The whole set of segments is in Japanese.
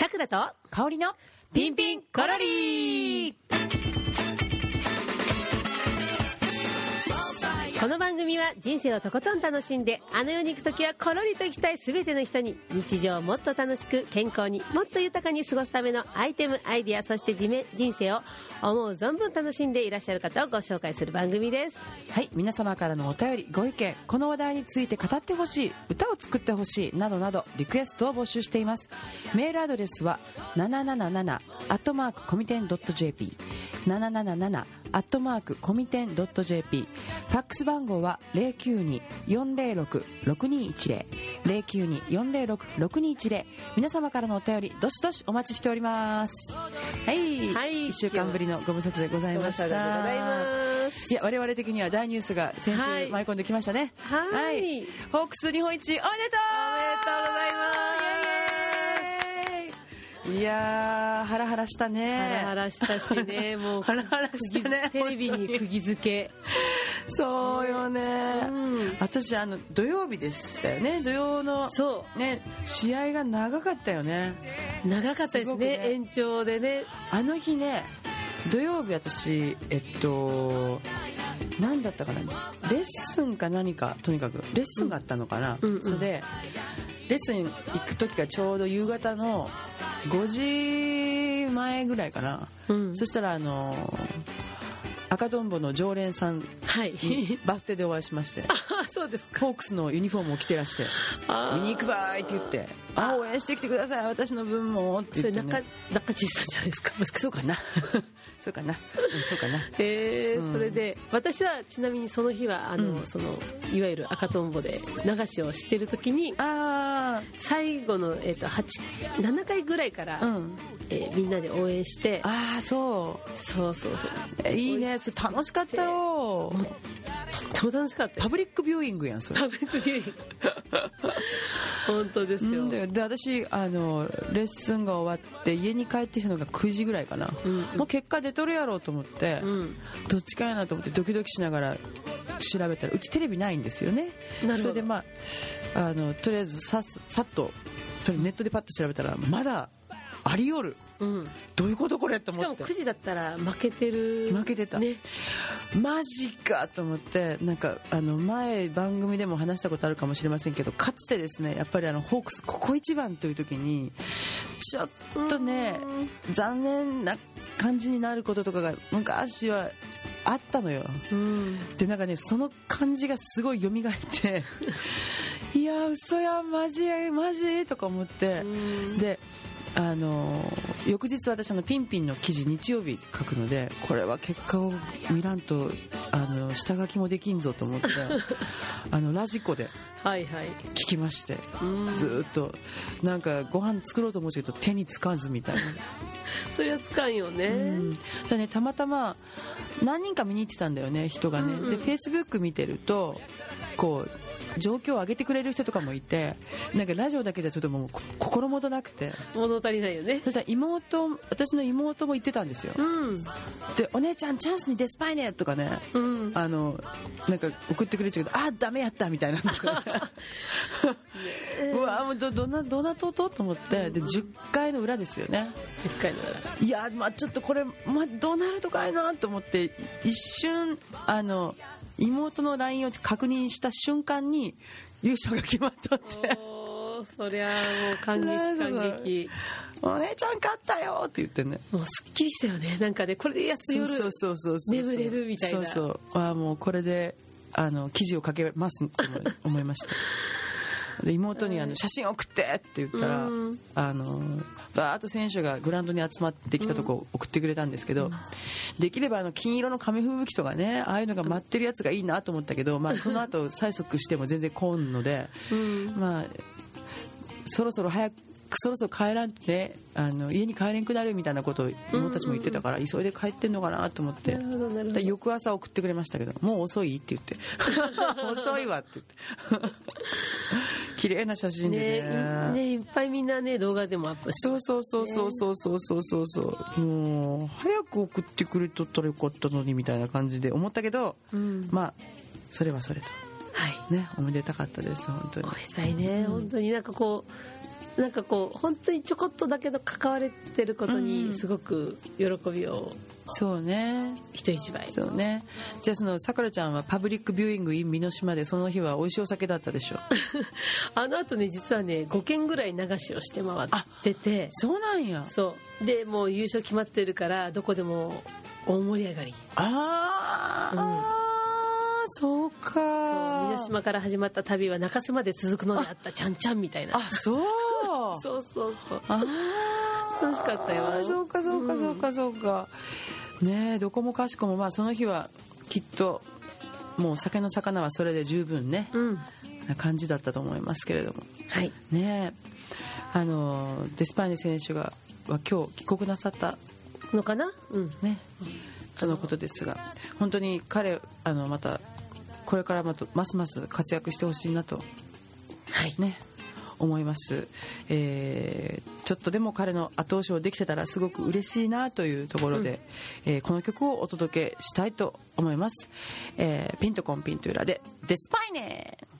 さくらと香りのピンピンコロリー。この番組は人生をとことん楽しんであの世に行く時はコロリと行きたい全ての人に日常をもっと楽しく健康にもっと豊かに過ごすためのアイテムアイディアそしてじめ人生を思う存分楽しんでいらっしゃる方をご紹介する番組です。はい皆様からのお便りご意見この話題について語ってほしい歌を作ってほしいなどなどリクエストを募集しています。メールアドレスは777アットマークコミテン .jp 777アットマークコミテン .jp ファックス番号は092-406-6210 092-406-6210皆様からのお便りどしどしお待ちしております。はい、はい。1週間ぶりのご無沙汰でございました。いますいや我々的には大ニュースが先週はい。舞い込んできましたね。はい。ホークス日本一おめでとう。おめでとうございますいやーハラハラしたね。ハラハラしたしね。もうハラハラしたねテレビに釘付け。そうよね、うん。私あの土曜日でしたよね。土曜のそね試合が長かったよね。う長かったですすねね。延長でね。あの日ね土曜日私えっと何だったかな。レッスンか何かとにかく。レッスンがあったのかな、うんうん。それでレッスン行く時がちょうど夕方の5時前ぐらいかな、うん。そしたらあの赤とんぼの常連さんはい。にバス停でお会いしまして。あそうですか。ホークスのユニフォームを着てらしてあー見に行くばーいって言って「あ応援してきてください。私の分も」ってそれ言って、中ね、中地さんじゃないですかもしかそうかな。そうかな、うん、そうかな。へえうん。それで私はちなみにその日はあの、うん。そのいわゆる赤とんぼで流しをしてる時にあ最後の、えっと8 7回ぐらいから、あうん。えーみんなで応援してああそそうそうそう。うえいいね。それ楽しかったよ。とっても楽しかったパブリックビューイングやんそれ。パブリックビューイング。本当ですよ、うんだよで私あのレッスンが終わって家に帰ってきたのが9時ぐらいかな、うんもう結果出とるやろうと思って、うん。どっちかやなと思ってドキドキしながら調べたらうちテレビないんですよね。それでまああのとりあえずささっとネットでパッと調べたらまだありよる。うん、どういうことこれ？としかも思って9時だったら負けてる。負けてた。ね。マジかと思ってなんかあの前番組でも話したことあるかもしれませんけどかつてですねやっぱりあのホークスここ一番という時にちょっとね残念な感じになることとかが昔はあったのよ。うん。でなんかねその感じがすごい蘇って いや嘘やマジマジとか思って。うん。であの翌日私あのピンピンの記事日曜日書くのでこれは結果を見らんとあの下書きもできんぞと思って あのラジコではいはい。聞きましてうん。ずーっとなんかご飯作ろうと思うけど手につかずみたいな、それはつかんよね、うん。だねたまたま何人か見に行ってたんだよね人がね、うんうん。でフェイスブック見てるとこう状況を上げてくれる人とかもいてなんかラジオだけじゃちょっともうこ心もとなくて。物足りないよね。そしたら妹私の妹も言ってたんですよ。うん。で「お姉ちゃんチャンスにデスパイネ!」とかねうん。あのなんか送ってくれちゃうけど「あダメやった」みたいな。のとかうわもうどどんなどんなととと思ってで10回の裏ですよね。10回の裏。いやまあちょっとこれ、まあ、どうなるとかいなと思って一瞬あの妹の LINE を確認した瞬間に優勝が決まったって。そりゃもう感激感激「お姉ちゃん勝ったよ!」って言ってね。もうすっきりしたよね。なんかねこれでやっと夜そうそうそうそうそう。眠れるみたいな。そうそう。あもうこれであの記事を書けますと思いましたで妹にあの「写真送って!」って言ったら、うん。あのバーッと選手がグラウンドに集まってきたとこ送ってくれたんですけど、できればあの金色の紙吹雪とかねああいうのが待ってるやつがいいなと思ったけど、まあ、その後催促しても全然来んので、うん。まあそろそろ早くそろそろ帰らんとねあの家に帰れんくなるみたいなことを妹たちも言ってたから、急いで帰ってんのかなと思って。翌朝送ってくれましたけど「もう遅い?」って言って「遅いわ」って言って。綺麗な写真でね。ねねいっぱいみんなね動画でもアップしてそうそうそうそうそうそうそうそうそう。もう早く送ってくれとったらよかったのにみたいな感じで思ったけど、うん。まあそれはそれと。はい。ねおめでたかったです本当に。ごめんなさいね、本当に。なんかこうなんかこう本当にちょこっとだけど関われてることにすごく喜びをそうね。人一倍。そうね。じゃあそのさくらちゃんはパブリックビューイング in 美濃島でその日は美味しいお酒だったでしょ あの後ね実はね5軒ぐらい流しをして回ってて。そうなんや。そう。でもう優勝決まってるからどこでも大盛り上がり。ああ、そうか。そう美濃島から始まった旅は中洲まで続くのであったちゃんちゃんみたいな。あそう。そうそうそう。あ楽しかったよ。あそうかそうかそうかそうか、ねえどこもかしこもまあその日はきっともう酒の魚はそれで十分ね、うん。な感じだったと思いますけれども。はい。ねえあのデスパイネ選手がは今日帰国なさった。のかな？うん。ね。とのことですが。本当に彼あのまたこれからまたますます活躍してほしいなとはい。ね思います、えーちょっとでも彼の後押しをできてたらすごく嬉しいなというところで、えーこの曲をお届けしたいと思います、えーピンとコンピンと裏で「デスパイネ」Nunca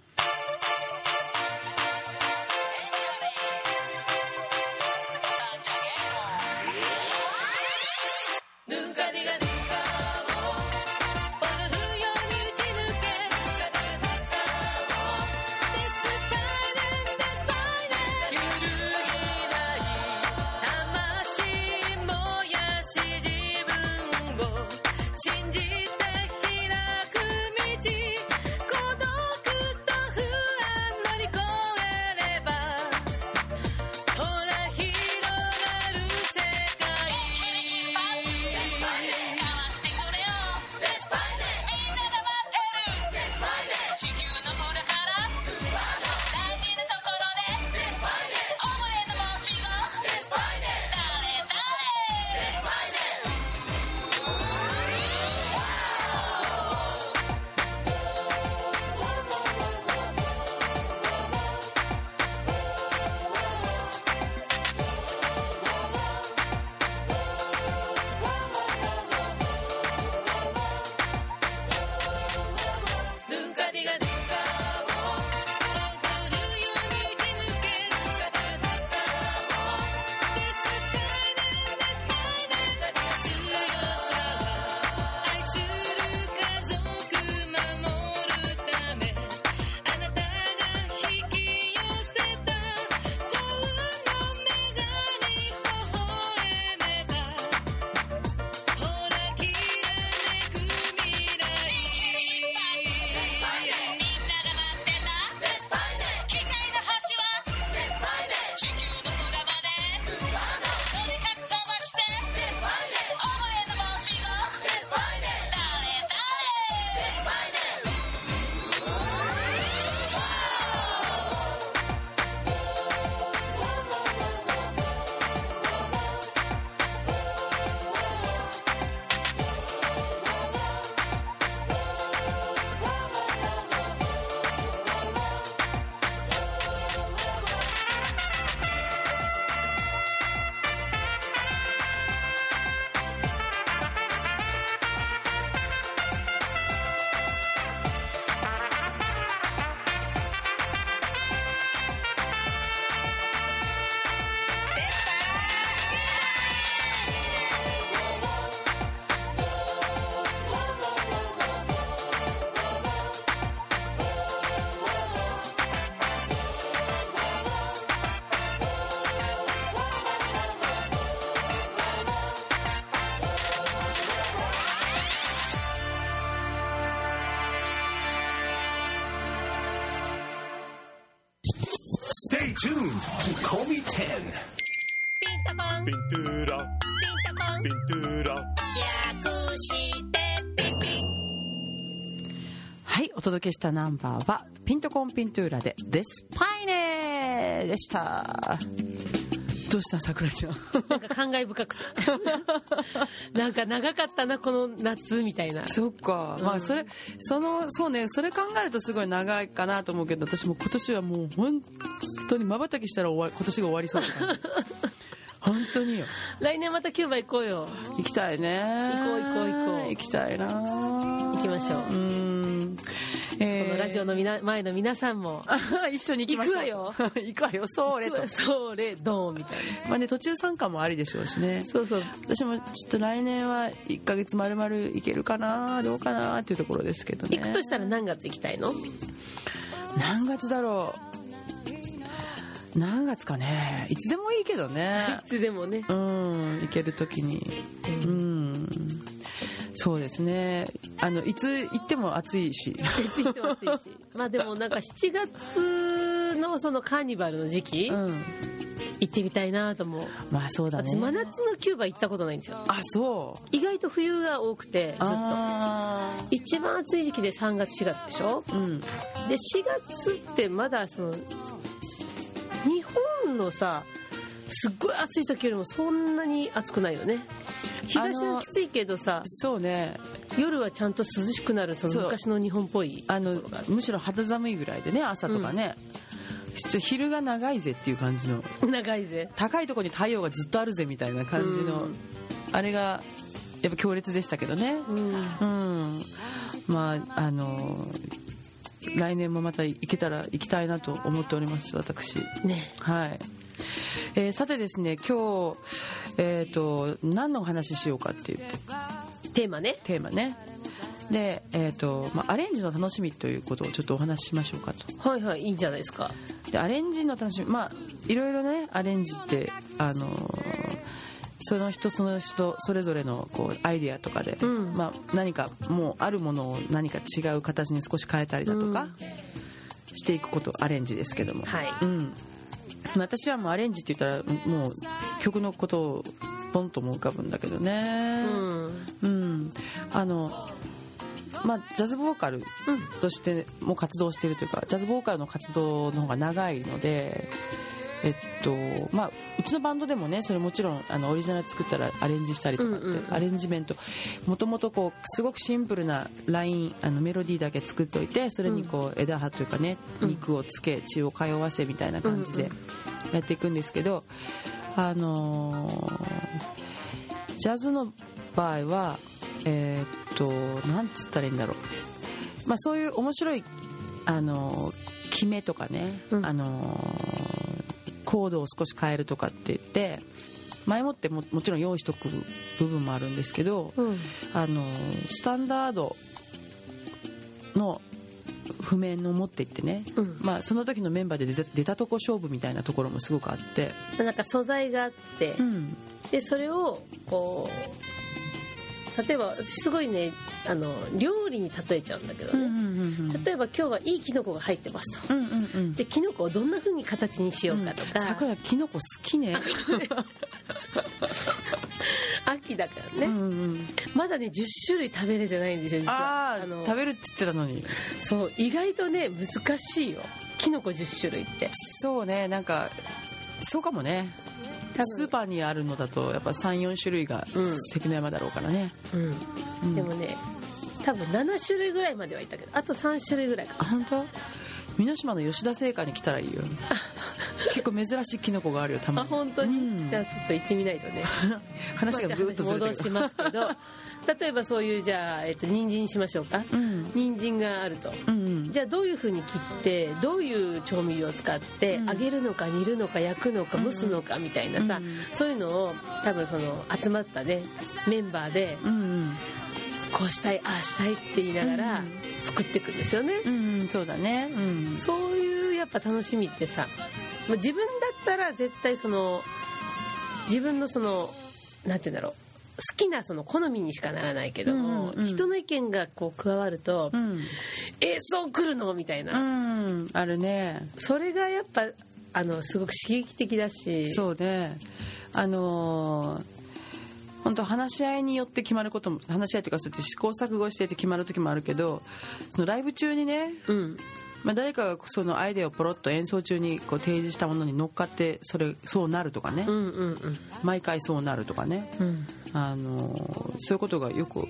お届けしたナンバーはピントコンピントゥーラで「デスパイネ」でした。どうしたさくらちゃん？なんか感慨深く。て なんか長かったなこの夏みたいな。そっか、まあそれそのそうね。それ考えるとすごい長いかなと思うけど私も今年はもう本当にまばたきしたら終わり今年が終わりそうって感じ。本当によ。来年またキューバ行こうよ。行きたいね。行こう行こう行こう。行きたいな。行きましょう。うんえー。このララジオのみな前の皆さんも。一緒に行きましょう。行くわよ。行くわよ。それと。それドーンみたいな。まあね途中参加もありでしょうしね。そうそう。私もちょっと来年は1ヶ月まるまる行けるかなどうかなっていうところですけどね。行くとしたら何月行きたいの？何月だろう。何月かね。いつでもいいけどね。いつでもね。うん行ける時に。うんそうですね。あのいつ行っても暑いし。いつ行っても暑いし。まあでもなんか7月のそのカーニバルの時期、うん。行ってみたいなと思う。まあそうだね。私真夏のキューバ行ったことないんですよ。あそう。意外と冬が多くてずっと。あ一番暑い時期で3月4月でしょ？ーうん。で4月ってまだその日本のさすっごい暑い時よりもそんなに暑くないよね日差しはきついけどさそうね。夜はちゃんと涼しくなるその昔の日本っぽいあのむしろ肌寒いぐらいでね朝とかね、ちょ昼が長いぜっていう感じの。長いぜ。高いところに太陽がずっとあるぜみたいな感じの、うん。あれがやっぱ強烈でしたけどね。うん。うん。まああの来年もまた行けたら行きたいなと思っております私。ね。はい、えーさてですね今日えっ、と何のお話ししようかって言って。テーマね。テーマね。で、えーとまあ、アレンジの楽しみということをちょっとお話ししましょうかと。はいはいいいんじゃないですか。でアレンジの楽しみまあいろいろねアレンジってあのーその人その人それぞれのこうアイデアとかで、うん。まあ、何かもうあるものを何か違う形に少し変えたりだとか、していくことアレンジですけども、はい。うん、私はもうアレンジって言ったらもう曲のことをポンとも浮かぶんだけどうねん。うん、あのまあジャズボーカルとしても活動しているというかジャズボーカルの活動の方が長いのでえっとまあうちのバンドでもねそれもちろんあのオリジナル作ったらアレンジしたりとかって、うんうんうん。アレンジメント。もともとこうすごくシンプルなラインあのメロディーだけ作っておいてそれにこう枝葉というかね肉をつけ血を通わせみたいな感じでやっていくんですけどあのージャズの場合はえーっとなんつったらいいんだろう、まあ、そういう面白いあのー決めとかね、うん。あのーコードを少し変えるとかって言って前もってももちろん用意しとく部分もあるんですけど、うん。あのスタンダードの譜面を持っていってね、うん。まあ、その時のメンバーで出た出たとこ勝負みたいなところもすごくあって、なんか素材があって、うん。でそれをこう例えば私すごいねあの料理に例えちゃうんだけどうんうんね、うん。例えば今日はいいキノコが入ってますと、うんうんうん。じゃあキノコをどんな風に形にしようかとか、さくらきのこ好きね。秋だからね、うんうんまだね10種類食べれてないんですよ実は。ああの食べるって言ってたのに。そう意外とね難しいよ。キノコ10種類って。そうねなんかそうかもねスーパーにあるのだとやっぱ34種類がうん関の山だろうからね、うん。うんでもね多分7種類ぐらいまではいったけどあと3種類ぐらいかあ本当？美濃島の吉田製菓に来たらいいよ。結構珍しいキノコがあるよたまあに本当に、うん。じゃあちょっと行ってみないとね。話がぐーっとずれてる。戻しますけど例えばそういうじゃあ、えっと、人参にしましょうか、うん。人参があると、うんうん。じゃあどういうふうに切ってどういう調味料を使って、うん。揚げるのか煮るのか焼くのか蒸すのかみたいなさ、うんそういうのを多分その集まったねメンバーでうんこうしたいああしたいって言いながらうん。作っていくんですよね、うんうんそうだね。うん。そういうやっぱ楽しみってさまあ自分だったら絶対その自分のそのなんて言うんだろう好きなその好みにしかならないけども、うんうん。うん人の意見がこう加わると、うん。えそう来るの？みたいな、うん。あるね。それがやっぱあのすごく刺激的だし。そうね。あのー本当話し合いによって決まることも話し合いというかそうやって試行錯誤していて決まる時もあるけどそのライブ中にね、うんまあ、誰かがそのアイデアをポロッと演奏中にこう提示したものに乗っかってそれそうなるとかね、うんうん毎回そうなるとかね、うん。うんあのーそういうことがよく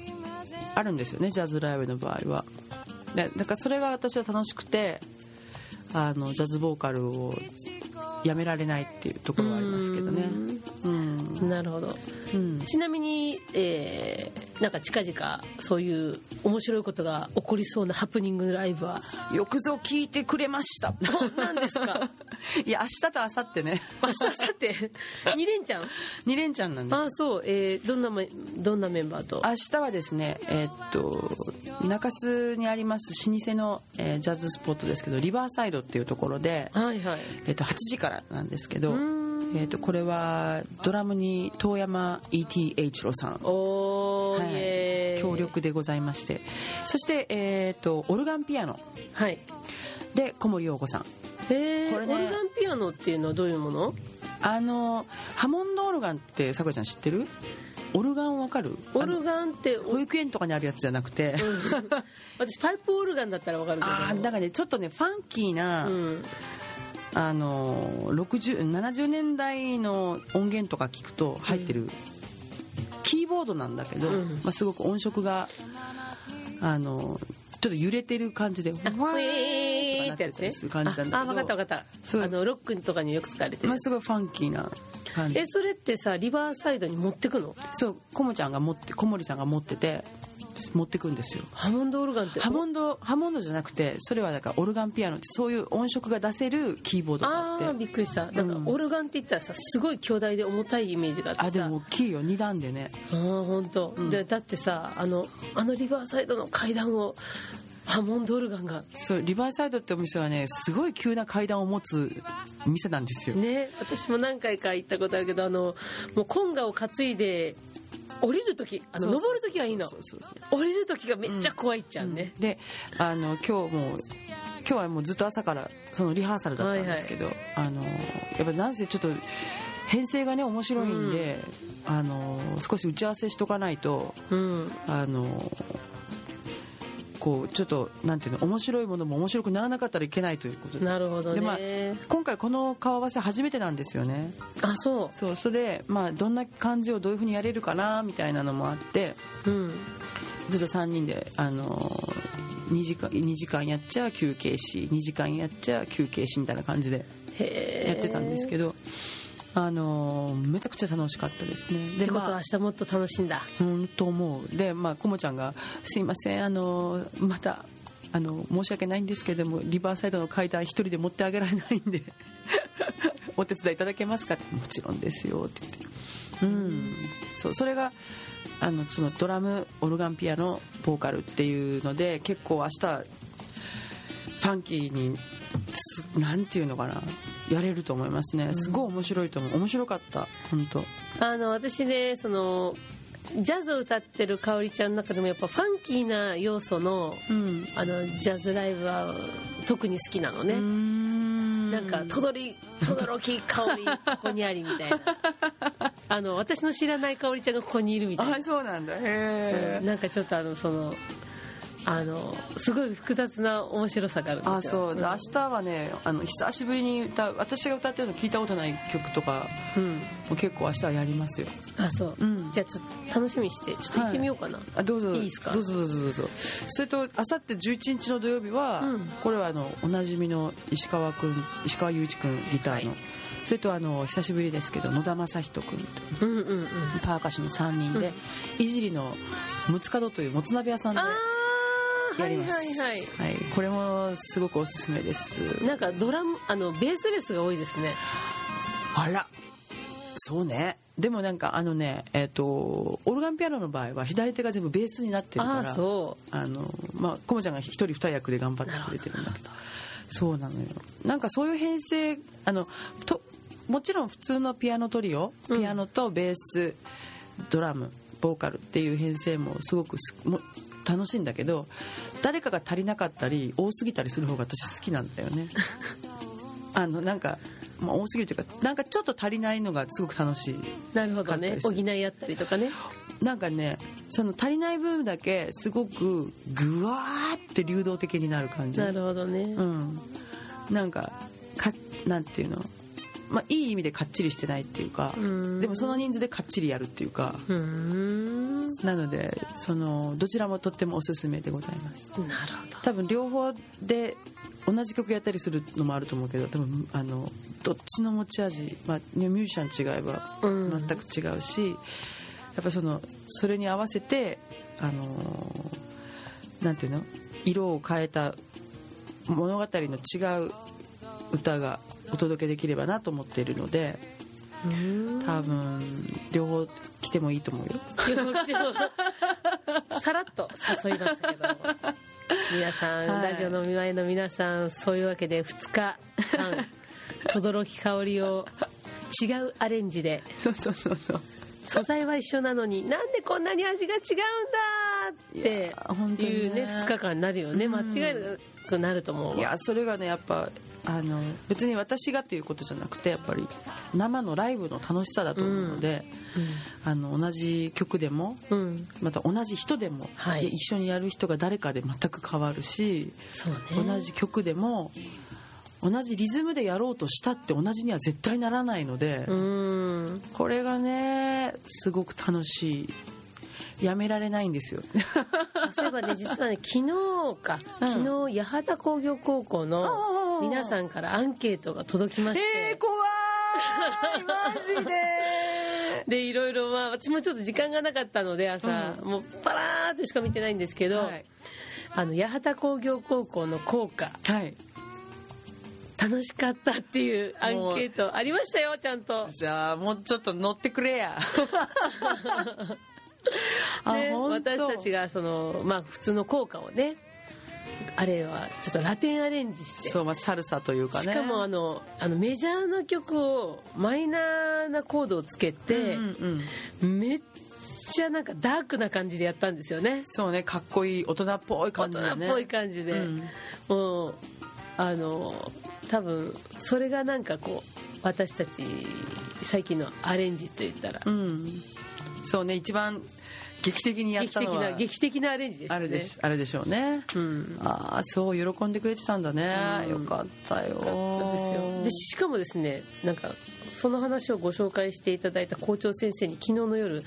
あるんですよねジャズライブの場合は。でだからそれが私は楽しくてあのジャズボーカルをやめられないっていうところはありますけどね。うん、なるほどうん、ちなみに、えーなんか近々そういう面白いことが起こりそうなハプニングライブは？よくぞ聞いてくれました。何ですか？いや明日と明後日ね。明日さって2連チャン2連チャンなんであそう、えーどんなめどんなメンバーと？明日はですねえーっと中洲にあります老舗の、えージャズスポットですけどリバーサイドっていうところで、はいはい。えーっと8時からなんですけど、んえーっとこれはドラムに遠山 ETH 郎さん。はい。イエーイ。強力でございまして。そして、えーっとオルガンピアノ。はい。で小森洋子さん。えーこれねオルガンピアノっていうのはどういうもの？あのハモンドオルガンってさくらちゃん知ってる？オルガンわかる？オルガンって保育園とかにあるやつじゃなくて、私パイプオルガンだったらわかるけど。ああだからねちょっとねファンキーな、うんあの60 70年代の音源とか聞くと入ってる、キーボードなんだけど、うん。まあ、すごく音色があのちょっと揺れてる感じであわウェーーってやつね。する感じなんだけどああ分かった分かった。あのロックとかによく使われてる。まあ、すごいファンキーな感じ。えそれってさリバーサイドに持ってくの？そうコモちゃんが持って小森さんが持ってて持ってくんですよ。ハモンドオルガンって。ハモンドハモンドじゃなくてそれはだからオルガンピアノってそういう音色が出せるキーボードがああって。ーびっくりした。なんかうんオルガンって言ったらさすごい巨大で重たいイメージがあってさ。あでも大きいよ2段でね。あー本当、でだってさあのあのリバーサイドの階段をハモンドオルガンが。そうリバーサイドってお店はねすごい急な階段を持つ店なんですよ、ね私も何回か行ったことあるけどあのもうコンガを担いで降りる時あの登る時はいいの。降りる時がめっちゃ怖いっちゃうね、であの今日も今日はもうずっと朝からそのリハーサルだったんですけど、あのやっぱなんせちょっと編成がね面白いんで、あの少し打ち合わせしとかないとうん。あのこうちょっとなんていうの面白いものも面白くならなかったらいけないということ。でなるほどね、でまあ今回この顔合わせ初めてなんですよね。あそそうそれでまあどんな感じをどういうふうにやれるかなみたいなのもあってううん。ずっと3人であの2時間2時間やっちゃ休憩し2時間やっちゃ休憩しみたいな感じでやってたんですけど、あのめちゃくちゃ楽しかったですね。でってことはまあ明日もっと楽しんだ。うんと思う。でまあこもちゃんが「すいませんあのまたあの申し訳ないんですけれどもリバーサイドの階段一人で持ってあげられないんで お手伝いいただけますか?」って「もちろんですよ」って言って。うん。そうそれがあのそのドラムオルガンピアノボーカルっていうので結構明日ファンキーにつなんていうのかなやれると思いますね。すごい面白いと思う。面白かった。本当。あの私ねそのジャズを歌ってるかおりちゃんの中でもやっぱファンキーな要素のうん。あのジャズライブは特に好きなのね、ななんかとどりとどろき香りここにありみたいな。あの私の知らない香りちゃんがここにいるみたいな。あそうなんだ。へえなんかちょっとあのそのあのすごい複雑な面白さがあるんですよ。あそう。で明日はねあの久しぶりに歌う。私が歌ってるの聞いたことない曲とかうん。も結構明日はやりますよ。あそう、うん。じゃあちょっと楽しみにしてちょっと行ってみようかな、あどうぞ。いいですか？どうぞどうぞどうぞ。それとあさって11日の土曜日は、うん。これはあのおなじみの石川君石川雄一君ギターの、はい。それとあの久しぶりですけど野田正人君と。うんうんうん。パーカッションの3人で、いじりのむつかどというもつ鍋屋さんでああはいはい。やります、はい。はいこれもすごくおすすめです。なんかドラムあのベースレスが多いですね。あら。そうね。でもなんかあのねえっ、とオルガンピアノの場合は左手が全部ベースになってるからああそあのまあコモちゃんが一人二役で頑張ってくれてるんだけどそうなのよ。なんかそういう編成あのともちろん普通のピアノトリオピアノとベース、ドラムボーカルっていう編成もすごくすも楽しいんだけど誰かが足りなかったり多すぎたりする方が私好きなんだよね。あのなんか、まあ、多すぎるというかなんかちょっと足りないのがすごく楽しい。うなるほどね。補い合ったりとかね。なんかねその足りない部分だけすごくぐわーって流動的になる感じ。なるほどね、うん。なんかかなんていうの？まあいい意味でかっちりしてないっていうかん。でもその人数でかっちりやるっていうかなのでそのどちらもとってもおすすめでございます。なるほど。多分両方で同じ曲やったりするのもあると思うけど多分あのどっちの持ち味、まあ、ねミュージシャン違えばうん。全く違うし、やっぱそのそれに合わせてあのなんていうの？色を変えた物語の違う歌がお届けできればなと思っているので多分両方来てもいいと思うよ。両方来ても さらっと誘いましたけど皆さん、はい。ラジオの見舞いの皆さんそういうわけで2日間轟香りを違うアレンジで。そうそうそうそう。素材は一緒なのになんでこんなに味が違うんだいっていうね2日間になるよね。うん間違いなくなると思うわ。いやそれがねやっぱあの別に私がということじゃなくてやっぱり生のライブの楽しさだと思うので、あの同じ曲でもうん。また同じ人でも、はい。で一緒にやる人が誰かで全く変わるし、ね。同じ曲でも同じリズムでやろうとしたって同じには絶対ならないので、うん。これがねすごく楽しい。やめられないんですよ。あそういえばね実はね昨日か、うん。昨日八幡工業高校の皆さんからアンケートが届きまして、えー、怖い。マジで。でいろいろまあ私もちょっと時間がなかったので朝、うもうパラーっとしか見てないんですけど、はい、あの八幡工業高校の校歌。はい、楽しかったっていうアンケートありましたよちゃんと。じゃあもうちょっと乗ってくれや。私たちがその、まあ、普通の校歌をねあれはちょっとラテンアレンジして。そうまあサルサというかね。しかもあのあのメジャーな曲をマイナーなコードをつけて、うんうんめっちゃなんかダークな感じでやったんですよね。そうねかっこいい大人っぽい大感じだね。人っぽい感じで、うん。もうあの多分それがなんかこう私たち最近のアレンジといったら、うん。そうね一番劇的にやったのはな劇的なアレンジですね。れでしあれでしょうね、うん。ああそう喜んでくれてたんだね、うん。よかったよ。よかったですよ。でしかもですねなんかその話をご紹介していただいた校長先生に昨日の夜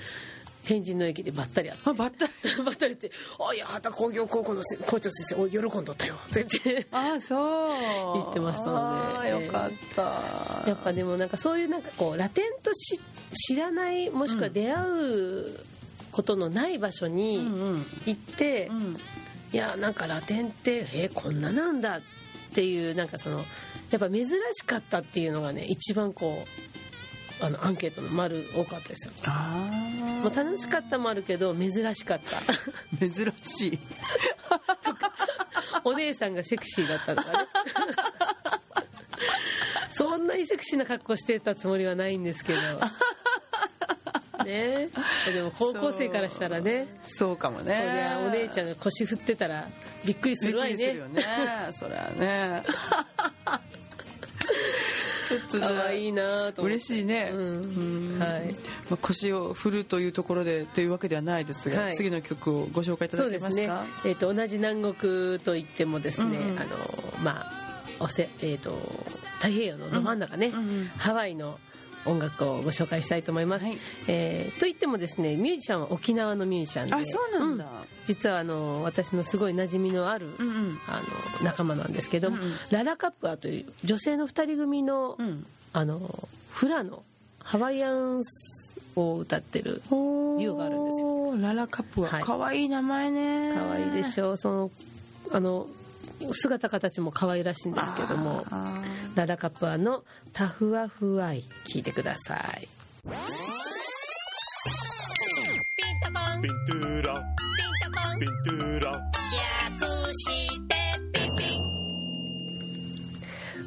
天神の駅でばったり会って。あばったり。ばったりって「あいや畑工業高校のせ校長先生お喜んどったよ」全然ああそう。言ってましたのでああよかった。やっぱでもなんかそういうなんかこうラテンとし知らないもしくは出会うことのない場所うんにうん。行って、うん。いやなんかラテンってえこんななんだっていうなんかそのやっぱ珍しかったっていうのがね一番こうあのアンケートの丸多かったですよ。あもう楽しかったもあるけど珍しかった。あ 珍しい。お姉さんがセクシーだったとかね。そんなにセクシーな格好してたつもりはないんですけどね。でも高校生からしたらね。そうかもね。そりゃお姉ちゃんが腰振ってたらびっくりすびっるわいね。くりするよね。そりゃね。ちょっとじゃあ可愛いなと嬉しいね、うん。うん。はい。まあ、腰を振るというところでというわけではないですが、はい。次の曲をご紹介いただけそうでねますすか、えー、と同じ南国といってもですね、うんうん。あのまあおせ、えー、と太平洋のど真ん中ね、うんうん。ハワイの音楽をご紹介したいと思います、はい。えーといってもですねミュージシャンは沖縄のミュージシャンであそうなんだ。実はあの私のすごい馴染みのある、うんうん。あの仲間なんですけども、うんうん。ララカップアという女性の2人組の,、うん。あのフラのハワイアンスを歌ってるデュオがあるんですよ。ララカップは。はい。可愛い名前ね。可愛いでしょう。そのあの姿形も可愛らしいんですけども。あララカップアの「タフワフワイ」聞いてください。ピンタパン。ピン Pintura, タパン pintura, 略してピンピン。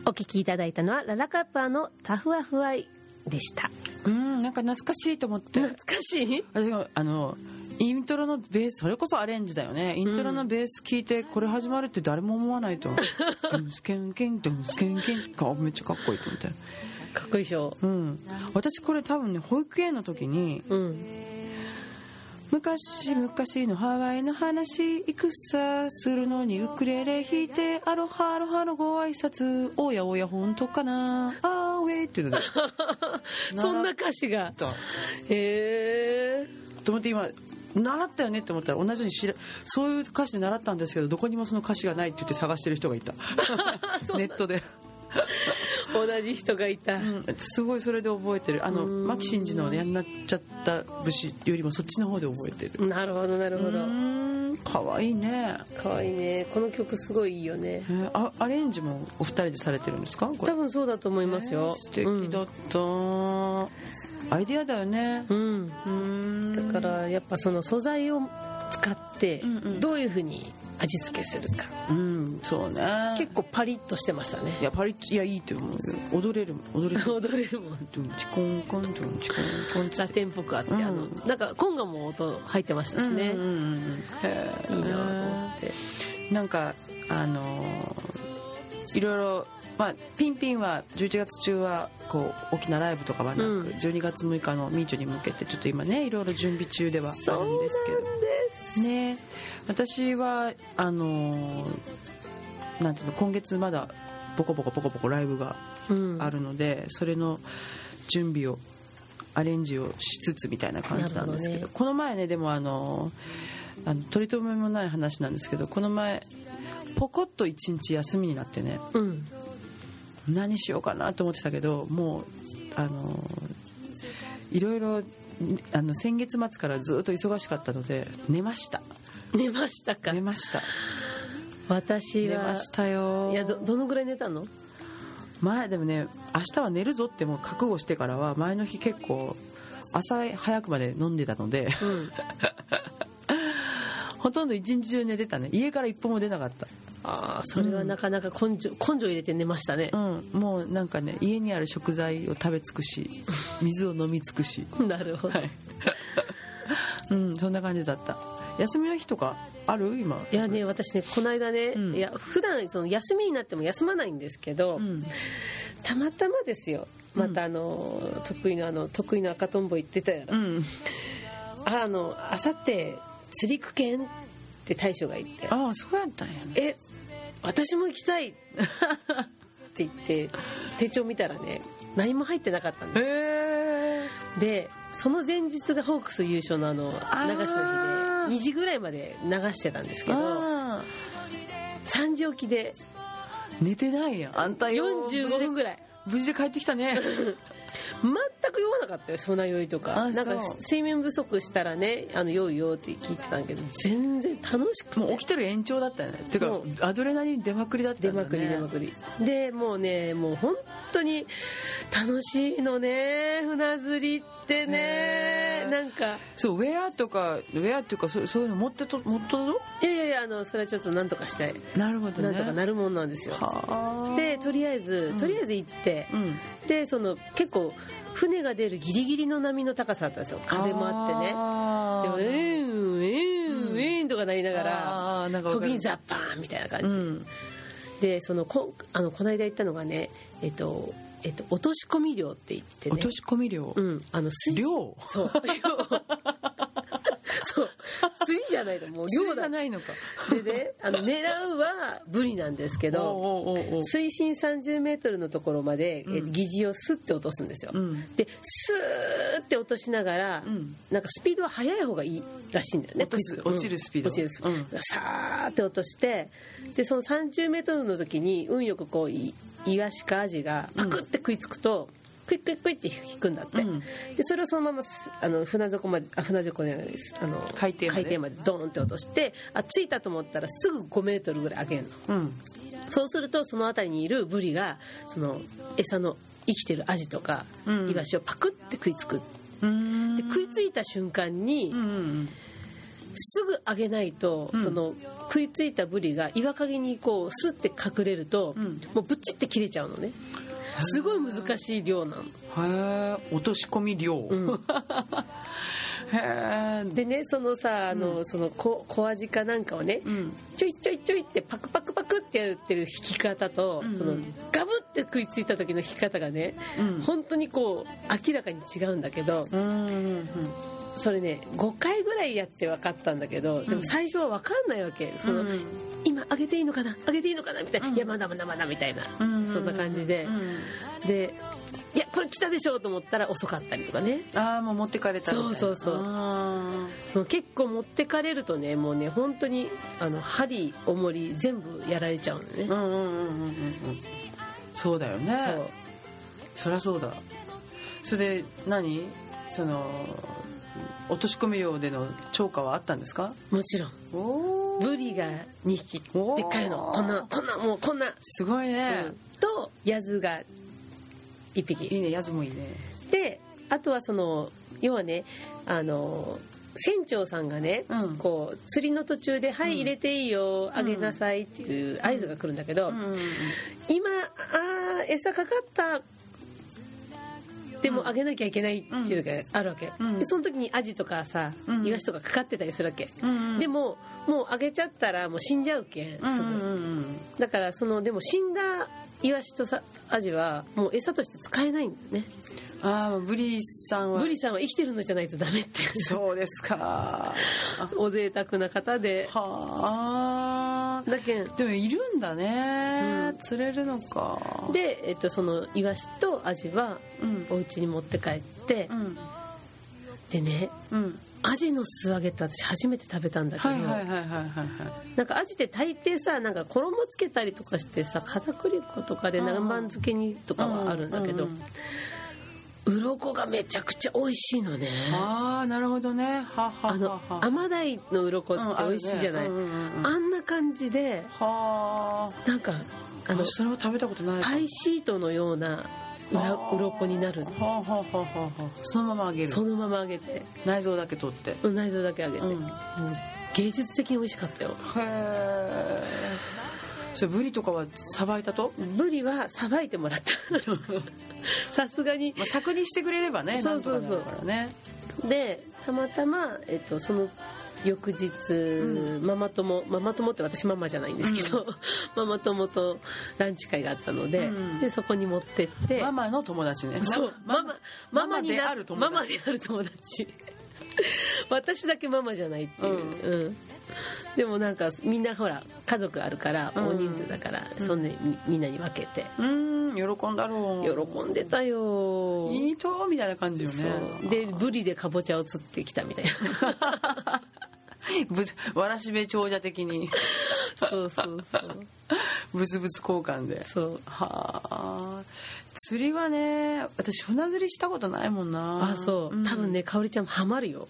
お聴きいただいたのはララカップアの「タフワフワイ」でした。ーうんなんか懐かしいと思って。懐かしい？私があのイントロのベースそれこそアレンジだよね。イントロのベース聞いてこれ始まるって誰も思わないと。ドゥンスケンケンドゥンスケンケン。かめっちゃかっこいいと思って。かっこいいでしょ。うん。私これ多分ね保育園の時にうん。昔昔のハワイの話戦するのにウクレレ弾いてアロハアロハのご挨拶おやおや本当かな。あーウェイって言ってた。そんな歌詞が。とへえと思って今習ったよねって思ったら同じように知らそういう歌詞で習ったんですけどどこにもその歌詞がないって言って探してる人がいた。ネットで、同じ人がいた、うん。すごいそれで覚えてる。あの牧真司のやんなっちゃった節よりもそっちの方で覚えてる。なるほどなるほど。うん。かわいいね。かわいいね。この曲すごいいいよね。えーあアレンジもお二人でされてるんですか？多分そうだと思いますよ、素敵だった、アイデアだよね。うん、うん。うんだからやっぱその素材を使ってうんうん。どういうふうに味付けするか、うんそうね。結構パリッとしてましたね。いやパリッといやいいと思うよ。踊れる踊れる。踊れるもん。ドゥンチコンコンドゥンチコンコン。ラテンっぽくあって、うん。あのなんかコンガも音入ってましたしね、うんうんうん。いいなと思って。なんかあのーいろいろまあ、ピンピンは11月中はこう大きなライブとかはなく、うん。12月6日のミーチョに向けてちょっと今ねいろいろ準備中ではあるんですけど。ね。私はあのーなんていうの今月まだポコポコポコポコライブがうん。あるので、それの準備をアレンジをしつつみたいな感じなんですけど。ね。この前ねでもあのあの取り留めもない話なんですけどこの前ポコッと一日休みになってね。うん何しようかなと思ってたけどもうあのいろいろあの先月末からずっと忙しかったので寝ました。寝ましたか。寝ました。私は寝ましたよ。いやどどのぐらい寝たの？前でもね明日は寝るぞってもう覚悟してからは前の日結構朝早くまで飲んでたのでうん。ほとんど一日中寝てたね。家から一歩も出なかったああそれはなかなか根性根性入れて寝ましたね。うん。もうなんかね家にある食材を食べ尽くし 水を飲み尽くし。なるほど、はい。うんそんな感じだった。休みの日とかある？今。いやね私ねこの間ね、うん。いや普段その休みになっても休まないんですけど、うん。たまたまですよ。またあの、得意のあの得意の赤とんぼ言ってたやら、うん。ああのあさって釣り区券って大将が言って。ああそうやったんやね。え私も行きたい。って言って手帳見たらね何も入ってなかったんでへえすでその前日がホークス優勝のあの流しの日で2時ぐらいまで流してたんですけどああ3時起きで寝てないやん。あんたよ45分ぐらい。無事で帰ってきたね 全く酔わなかったよ船酔いとか。あなんか睡眠不足したらねあの酔うよって聞いてたんだけど全然楽しくて。もう起きてる延長だったよね。てかもう。アドレナリン出まくりだったんだね。出まくり出まくり。でもうねもう本当に楽しいのね船釣りってね。なんか。そうウェアとかウェアっていうかそうそういうの持ってと持っとるの？いやいやいやあのそれはちょっとなんとかしたいなるほどね。なんとかなるもんなんですよ。はあ。でとりあえずとりあえず行って、うん。でその結構船が出るギリギリの波の高さだったんですよ。風もあってね。でもえーんえーんえーんとかなりながら時にザッパーンみたいな感じ、うんでそのこあのこの間行ったのがねえっとえっと落とし込み漁って言ってね落とし込み量うんあの水漁そう漁そう。釣りじゃないともう漁じゃないのか。でねあの狙うはブリなんですけど水深30メートルのところまで、えうん。疑似をスッて落とすんですよ、うん。でスーって落としながら、うん。なんかスピードは速い方がいいらしいんだよね落ちるスピード落ちるスピード、うん。さーって落としてでその30メートルの時に運よくこういイワシかアジがパクって食いつくと、クイックイックイって引くんだって、うん。でそれをそのまますあの船底まであ船底じゃないです。あの海底まで。までドーンって落としてあ着いたと思ったらすぐ5メートルぐらい上げるの。うん。そうするとその辺りにいるブリがその餌の生きてるアジとかうん。イワシをパクって食いつく。うん。で食いついた瞬間にうんうん。すぐ上げないと、うん。その食いついたブリが岩陰にこうスッて隠れると、うん。もうブチって切れちゃうのねすごい難しい量なの、へえ落とし込み量、うん。へえでねそのさあの、その小小アジかなんかをね、うん。ちょいちょいちょいってパクパクパクってやってる引き方と、うん。うんそのガブって食いついた時の引き方がね、うん。本当にこう明らかに違うんだけどうんうんそれね5回ぐらいやって分かったんだけどでも最初は分かんないわけ。その、うん。今上げていいのかな？上げていいのかな？みたいな、うん。いやまだまだまだみたいな、うん。そんな感じで、うん。でいやこれ来たでしょうと思ったら遅かったりとかね。ああもう持ってかれたそうそうそう。あその結構持ってかれるとねもうね本当にあの針重り全部やられちゃうのね、ーうんうんうんうんうんうん。そうだよね。そう。そりゃそうだ。それで何？その落とし込み量での超過はあったんですか？もちろん。おブリが2匹。でっかいの。こんなこんなもうこんな、すごいね。うん、とヤズが1い匹。いねやつもいいね。であとはその要はねあの船長さんがね、うん。こう釣りの途中で「はい入れていいよあげなさい」っていう合図が来るんだけど、今あー餌かかったでもあげなきゃいけないっていうのがあるわけ、うん。でその時にアジとかさ、うん。イワシとかかかってたりするわけ、うんうん。でももうあげちゃったらもう死んじゃうけんすぐ、うんうんうん。だからそのでも死んだイワシとさアジはもう餌として使えないんだよね。ああブリさんは。ブリさんは生きてるのじゃないとダメってそうですか。お贅沢な方で。はあだけんでもいるんだね、うん。釣れるのか。で、えっと、そのイワシとアジはうん。お家に持って帰って、うん。でねうん。アジの素揚げって私初めて食べたんだけど、はいはいはいはいはいはい。なんかアジって大抵さなんか衣つけたりとかしてさ片栗粉とかで南蛮漬けにとかはあるんだけどうんうん鱗がめちゃくちゃ美味しいのね。ああなるほどね。ははあのはは。アマダイの鱗って美味しいじゃない、うんあるねうんうんうん。あんな感じではなんかああのそれは食べたことないかパイシートのような裏鱗になるの。はあはあはそのまま揚げる。そのまま揚げて。内臓だけ取って。へ内臓だけ揚げて、うん。芸術的に美味しかったよ。えそれブリとかはさばいたと、ブリはさばいてもらった。さすがに。まあ、柵にしてくれればねそうそうそう。からね。でたまたま、えっと、その翌日、ママ友ママ友って私ママじゃないんですけど、ママ友とランチ会があったので,、うん。でそこに持ってって。ママの友達ね。そう。ママママになである友達。ママである友達 私だけママじゃないっていう、うん。でもなんかみんなほら家族あるからうん。大人数だから、そんでみみんなに分けて。うん喜んだろう。喜んでたよ。いいとみたいな感じよね。でブリでかぼちゃを釣ってきたみたいな。ぶわらしべ長者的に。そうそうそう。ブツブツ交換で。そう。はあ釣りはね私船釣りしたことないもんな。あそう、ん。多分ねかおりちゃんもハマるよ。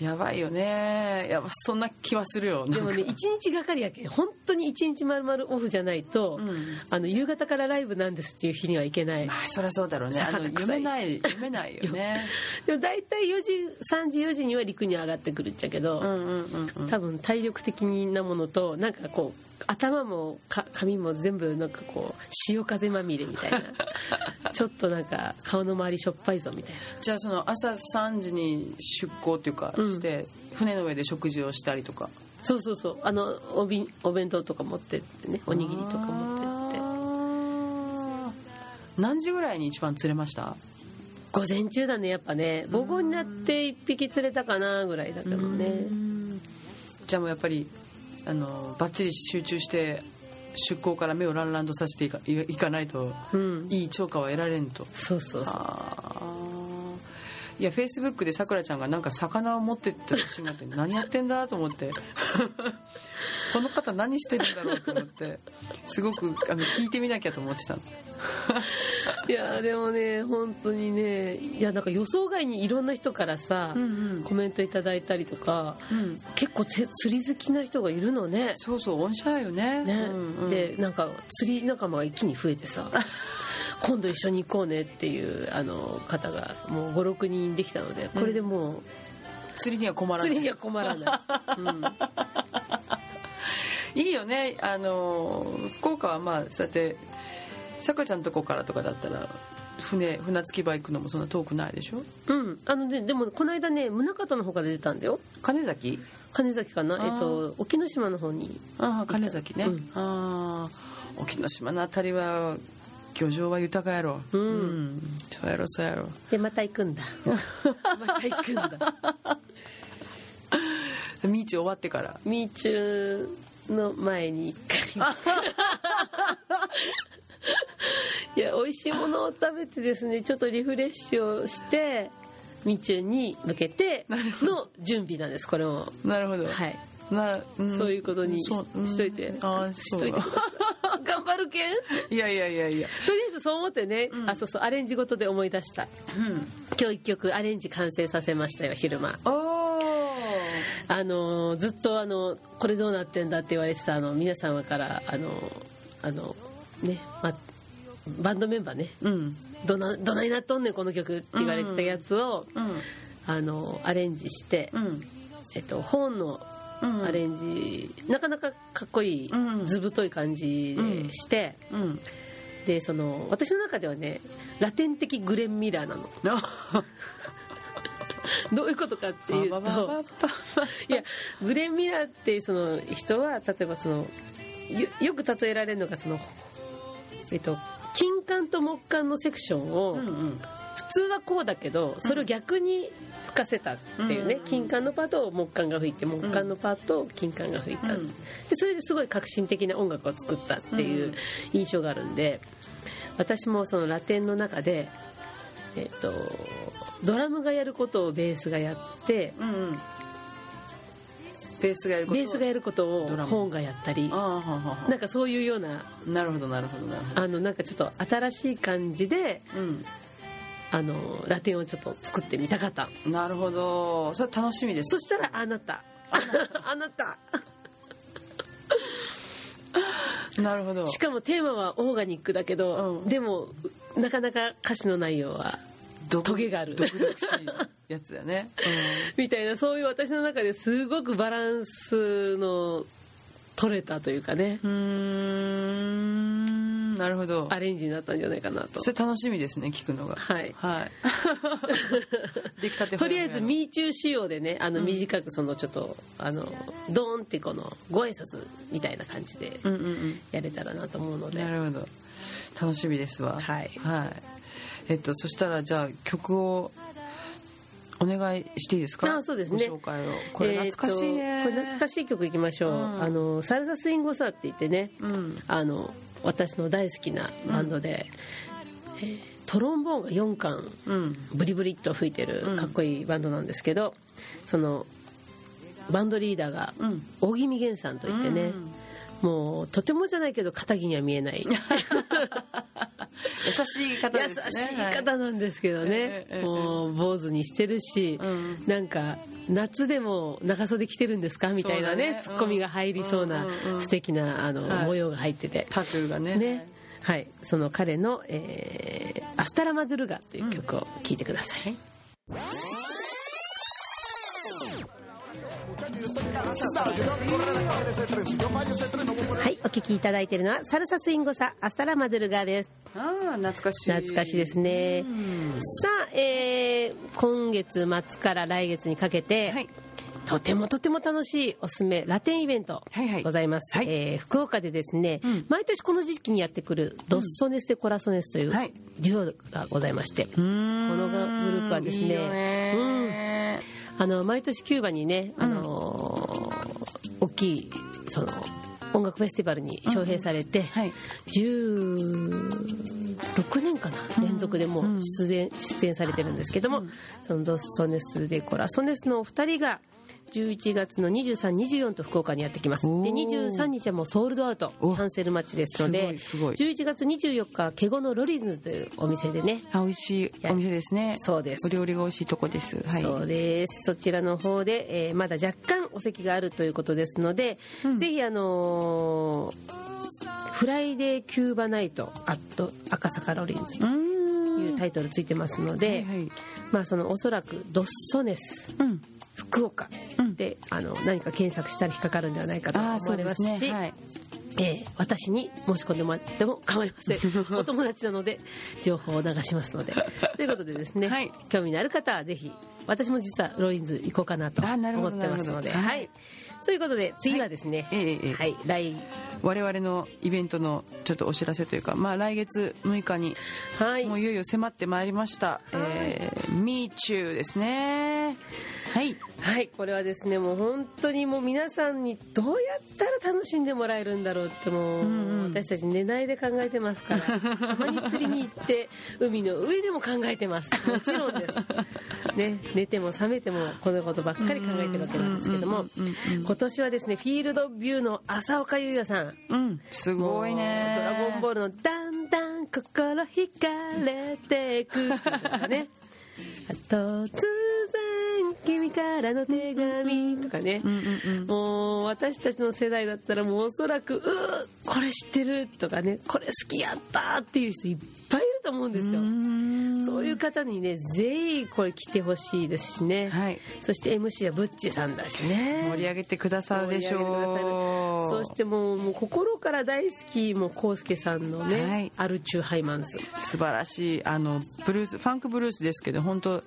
やばいよね。やばそんな気はするよでもね一日がかりやけん本当に一日まるまるオフじゃないと、うん。あの夕方からライブなんですっていう日にはいけない。まあそりゃそうだろうね。あの読めない 読めないよね。でも大体4時3時4時には陸に上がってくるっちゃけど、うんうんうんうん。多分体力的なものとなんかこう頭もか髪も全部なんかこう潮風まみれみたいな。ちょっとなんか顔の周りしょっぱいぞみたいな。じゃあその朝3時に出港っていうかうん。して、船の上で食事をしたりとか。そうそうそう。あのおびんお弁当とか持ってってね。おにぎりとか持ってって。何時ぐらいに一番釣れました？午前中だねやっぱね。午後になって1匹釣れたかなぐらいだけどね。じゃあもうやっぱりあのバッチリ集中して出港から目をランランとさせていかいいかないとうん。いい釣果は得られんと。そうそうそう。いやフェイスブックでさくらちゃんがなんか魚を持ってった写真があって何やってんだと思ってこの方何してるんだろうと思ってすごくあの聞いてみなきゃと思ってたの。いやでもね本当にねいやなんか予想外にいろんな人からさ、うんうん。コメントいただいたりとかうん。結構つ釣り好きな人がいるのね。そうそう御社よね。ね、うんうん。でなんか釣り仲間が一気に増えてさ 今度一緒に行こうねっていうあの方がもう56人できたのでこれでも釣りには困うらない。釣りには困らない、うん、いいよね。あの福岡はまあそうやってさくらちゃんのとこからとかだったら船船着き場行くのもそんな遠くないでしょ？うん、あのねでもこの間ね宗像の方から出たんだよ。金崎？金崎かな？えっと沖ノ島の方にああ金崎ね、うん。ああ沖ノ島のあたりは漁場は豊かやろ。うん。そうやろそうやろ。でまた行くんだ。また行くんだ。ミーチ終わってから。ミーチューの前に一回。いや美味しいものを食べてですねちょっとリフレッシュをしてミーチューに向けての準備なんですこれもなるほど、はい。なそういうことにししといて。ああしといて。頑張るけん？いやいやいやいや。とりあえずそう思ってね、あそうそうアレンジごとで思い出した。うん。今日一曲アレンジ完成させましたよ昼間。おあのずっとあのこれどうなってんだって言われてたあの皆様からあのあのね、ま、バンドメンバーね。うん。どなどないなっとんねんこの曲って言われてたやつを、うんあのアレンジして、うん。えっと、本のうんアレンジ、なかなかかっこいい、うん図太い感じでして、うん。でその私の中ではねラテン的グレン・ミラーなの どういうことかっていうといやグレン・ミラーっていうその人は例えばそのよよく例えられるのがその、えっと、金管と木管のセクションを、うんうん。普通はこうだけどそれを逆に吹かせたっていうね、うん金管のパートを木管が吹いて木管のパートを金管が吹いた、うん。でそれですごい革新的な音楽を作ったっていう印象があるんで私もそのラテンの中で、えっとドラムがやることをベースがやってうんうん。ベースがやること。ベースがやることをドラム。ホーンがやったり。なんかそういうようななるほどなるほどなるほど。あのなんかちょっと新しい感じでうん。あのラテンをちょっと作ってみたかった。なるほど。それ楽しみです。そしたらあなた。あなた。なるほど。しかもテーマはオーガニックだけど、うん。でもなかなか歌詞の内容は毒トゲがある。やつだね、みたいなそういう私の中ですごくバランスの取れたというかね。うん、なるほど。アレンジになったんじゃないかなと。それ楽しみですね聞くのが。はい。はい。出来たてとりあえず「みミーチュー仕様でねあの短くそのちょっとあのドーンってこのご挨拶みたいな感じでうんうんうん。やれたらなと思うので、なるほど。楽しみですわ。はい。はいえっとそしたらじゃあ曲をお願いしていいですか？あそうですね。ご紹介を。これ懐かしいね、これ懐かしい曲いきましょう、うん。あのサルサスインゴサって言ってね、うん。あの私の大好きなバンドで、えートロンボーンが4管うん。ブリブリっと吹いてるうん。かっこいいバンドなんですけど、そのバンドリーダーがうん。大宜味源さんといってね、もうとてもじゃないけど肩着には見えない。優しい方優ですね。しい方なんですけどね、ええええ。もう坊主にしてるし、うん。なんか夏でも長袖着てるんですか？みたいなねね。ツッコミが入りそうなうんうんうん素敵なあの、はい。模様が入ってて。タトゥーがね。ね。はい。その彼の、えーアスタラマドゥルガ」という曲を聴いてください、はい、お聴きいただいているのはサルサスインゴサアスタラマドゥルガです。ああ懐かしい。懐かしいですね。さあ、えー今月末から来月にかけて、はい。とてもとても楽しいおすすめラテンイベントはいはい。ございます、はい。えー福岡でですね、ん。毎年この時期にやってくるドッソネス・デ・コラソネスというはい。デュオがございまして、このこのグループはですねいいよねあの毎年キューバにね、あのー大きいその音楽フェスティバルに招聘されて、はい。16年かな連続でもう出演,、出演されてるんですけども、そのドスソネス・デ・コラソネスのお二人が11月の23、24と福岡にやってきます。でおー。23日はもうソールドアウトキおャンセル待ちですので、すごいす11月24日ケゴのロリンズというお店でね、あ美味しいお店ですね。そうです。お料理が美味しいとこです。はい。そうです。そちらの方で、えーまだ若干お席があるということですので、ぜひあのーフライデーキューバナイトアット赤坂ロリンズというタイトルついてますので、はいはい。まあそのおそらくドッソネスうん福岡で、あの何か検索したら引っかかるんではないかと思ああそうでわれますすし、ね。はい。えー私に申し込んでもらっても構いません。お友達なので情報を流しますので。ということでですね、はい。興味のある方はぜひ私も実はロインズ行こうかなとあなるほど思ってますので。はい。ということで次はですね、ええええ。はい来我々のイベントのちょっとお知らせというか、まあ、来月6日にはい。もういよいよ迫ってまいりました「えー、ミーチュー」ですねはい。はいこれはですねもう本当にもう皆さんにどうやったら楽しんでもらえるんだろうってもう、んうん。私たち寝ないで考えてますからたまに釣りに行って海の上でも考えてます。もちろんです、ね、寝ても覚めてもこのことばっかり考えてるわけなんですけども今年はですねフィールドビューの浅岡優也さん。うん。すごいね。ドラゴンボールの「だんだん心惹かれてく」っていうのがね突然君からの手紙とかね、もう私たちの世代だったらもうおそらくうーこれ知ってるとかね。これ好きやったっていう人いっぱいいると思うんですよ。そういう方にねぜひこれ来てほしいですしね、はい。そして MC はブッチさんだしね。盛り上げてくださるでしょう。そしてもうもう心から大好きもう康介さんのね、はい。アルチューハイマンズ。素晴らしいあのブルースファンクブルースですけど本当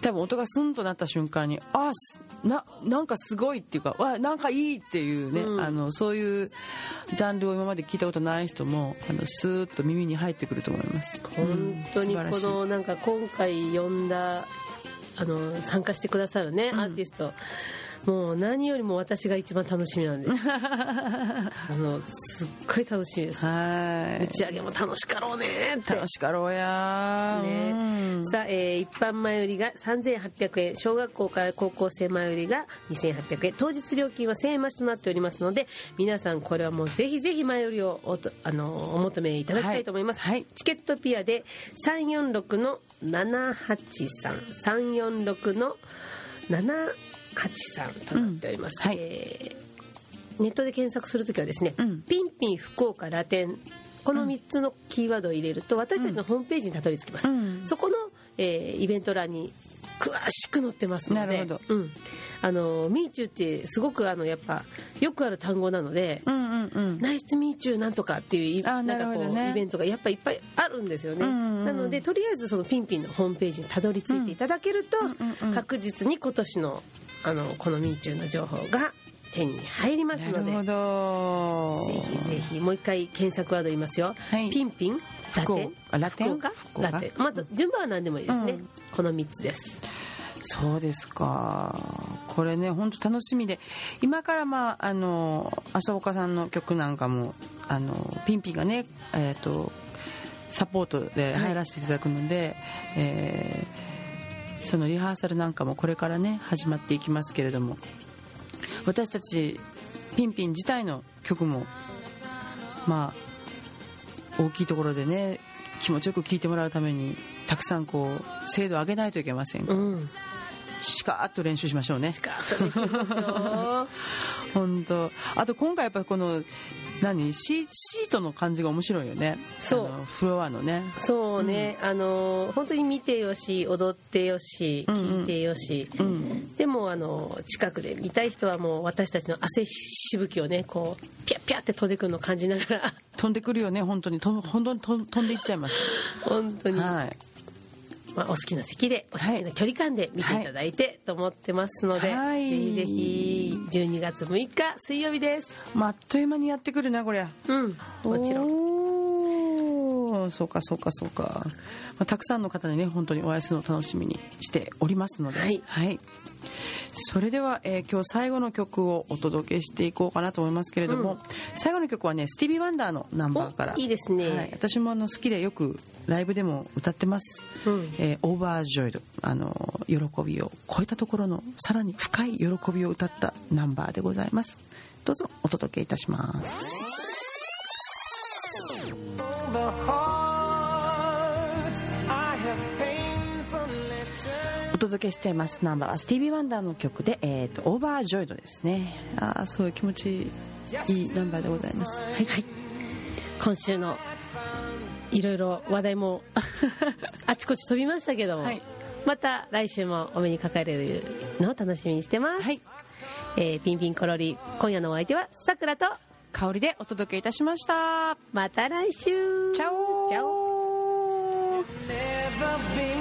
多分音がスンとなった瞬間にあすななんかすごいっていうかわなんかいいっていうね、うん。あのそういうジャンルを今まで聞いたことない人もあのスーッと耳に入ってくると思います。本当にこのなんか今回呼んだあの参加してくださるね、アーティストもう何よりも私が一番楽しみなんです。あのすっごい楽しみです。はい。打ち上げも楽しかろうねって。楽しかろうや。ね。うん。さあ、えー一般前売りが3800円。小学校から高校生前売りが2800円。当日料金は1000円増しとなっておりますので皆さんこれはもうぜひぜひ前売りをおとあのお求めいただきたいと思います、はい。はい。チケットピアで346の783346の783となっております、うん。はい。えーネットで検索するときはですね、うん。ピンピン福岡ラテンこの3つのキーワードを入れると私たちのホームページにたどり着きます、うん。そこの、えーイベント欄に詳しく載ってますのでなるほど。うん、あのミーチューってすごくあのやっぱよくある単語なので、うんうんうん。ナイスミーチューなんとかっていうなんかこう、イベントがやっぱいっぱいあるんですよね、うんうんうん。なのでとりあえずそのピンピンのホームページにたどり着いていただけると、うんうんうん。確実に今年のあのこのミーチューの情報が手に入りますので。なるほど。ぜひぜひもう一回検索ワード言いますよ、はい。ピンピンラ福テラテン？福岡？福岡？ラテン。まず順番は何でもいいですね、うん。この3つです。そうですか。これね本当楽しみで。今からまああの浅岡さんの曲なんかもあのピンピンがねえっ、とサポートで入らせていただくので、えーそのリハーサルなんかもこれからね始まっていきますけれども私たちピンピン自体の曲もまあ大きいところでね気持ちよく聴いてもらうためにたくさんこう精度を上げないといけませんか。らうん。しかーっと練習しましょうね。スカートにしますよ。本当。あと今回やっぱこの何？シシートの感じが面白いよね。そう。フロアのね。そうね、あの本当に見てよし踊ってよしうんうん。聞いてよし、うん。でもあの近くで見たい人はもう私たちの汗しぶきをねこうピャッピャって飛んでくるのを感じながら。飛んでくるよね本当に。と本当にと飛んでいっちゃいます。本当に、はいまあ、お好きな席でお好きな距離感で見ていただいてと思ってますので、はい。ぜひぜひ12月6日水曜日です。まああっという間にやってくるなこりゃ。うん。もちろんそうかそうかそうか、まあ、たくさんの方にね本当にお会いするのを楽しみにしておりますので。はい。それでは、えー今日最後の曲をお届けしていこうかなと思いますけれども、うん。最後の曲はねスティービー・ワンダーのナンバーから。おいいですね。はい、私もあの好きでよくライブでも歌ってます「うん。えーオーバージョイド」あの喜びを超えたところのさらに深い喜びを歌ったナンバーでございます。どうぞお届けいたしますお届けしています。ナンバーはスティービー・ワンダーの曲で「えー、とオーバージョイド」ですね。ああすごい気持ちいいナンバーでございます。はい、今週のいろいろ話題も あちこち飛びましたけども、はい。また来週もお目にかかれるのを楽しみにしてます、はい。えーピンピンコロリ今夜のお相手はさくらと香りでお届けいたしました。また来週。チャオチャオ。オ Never been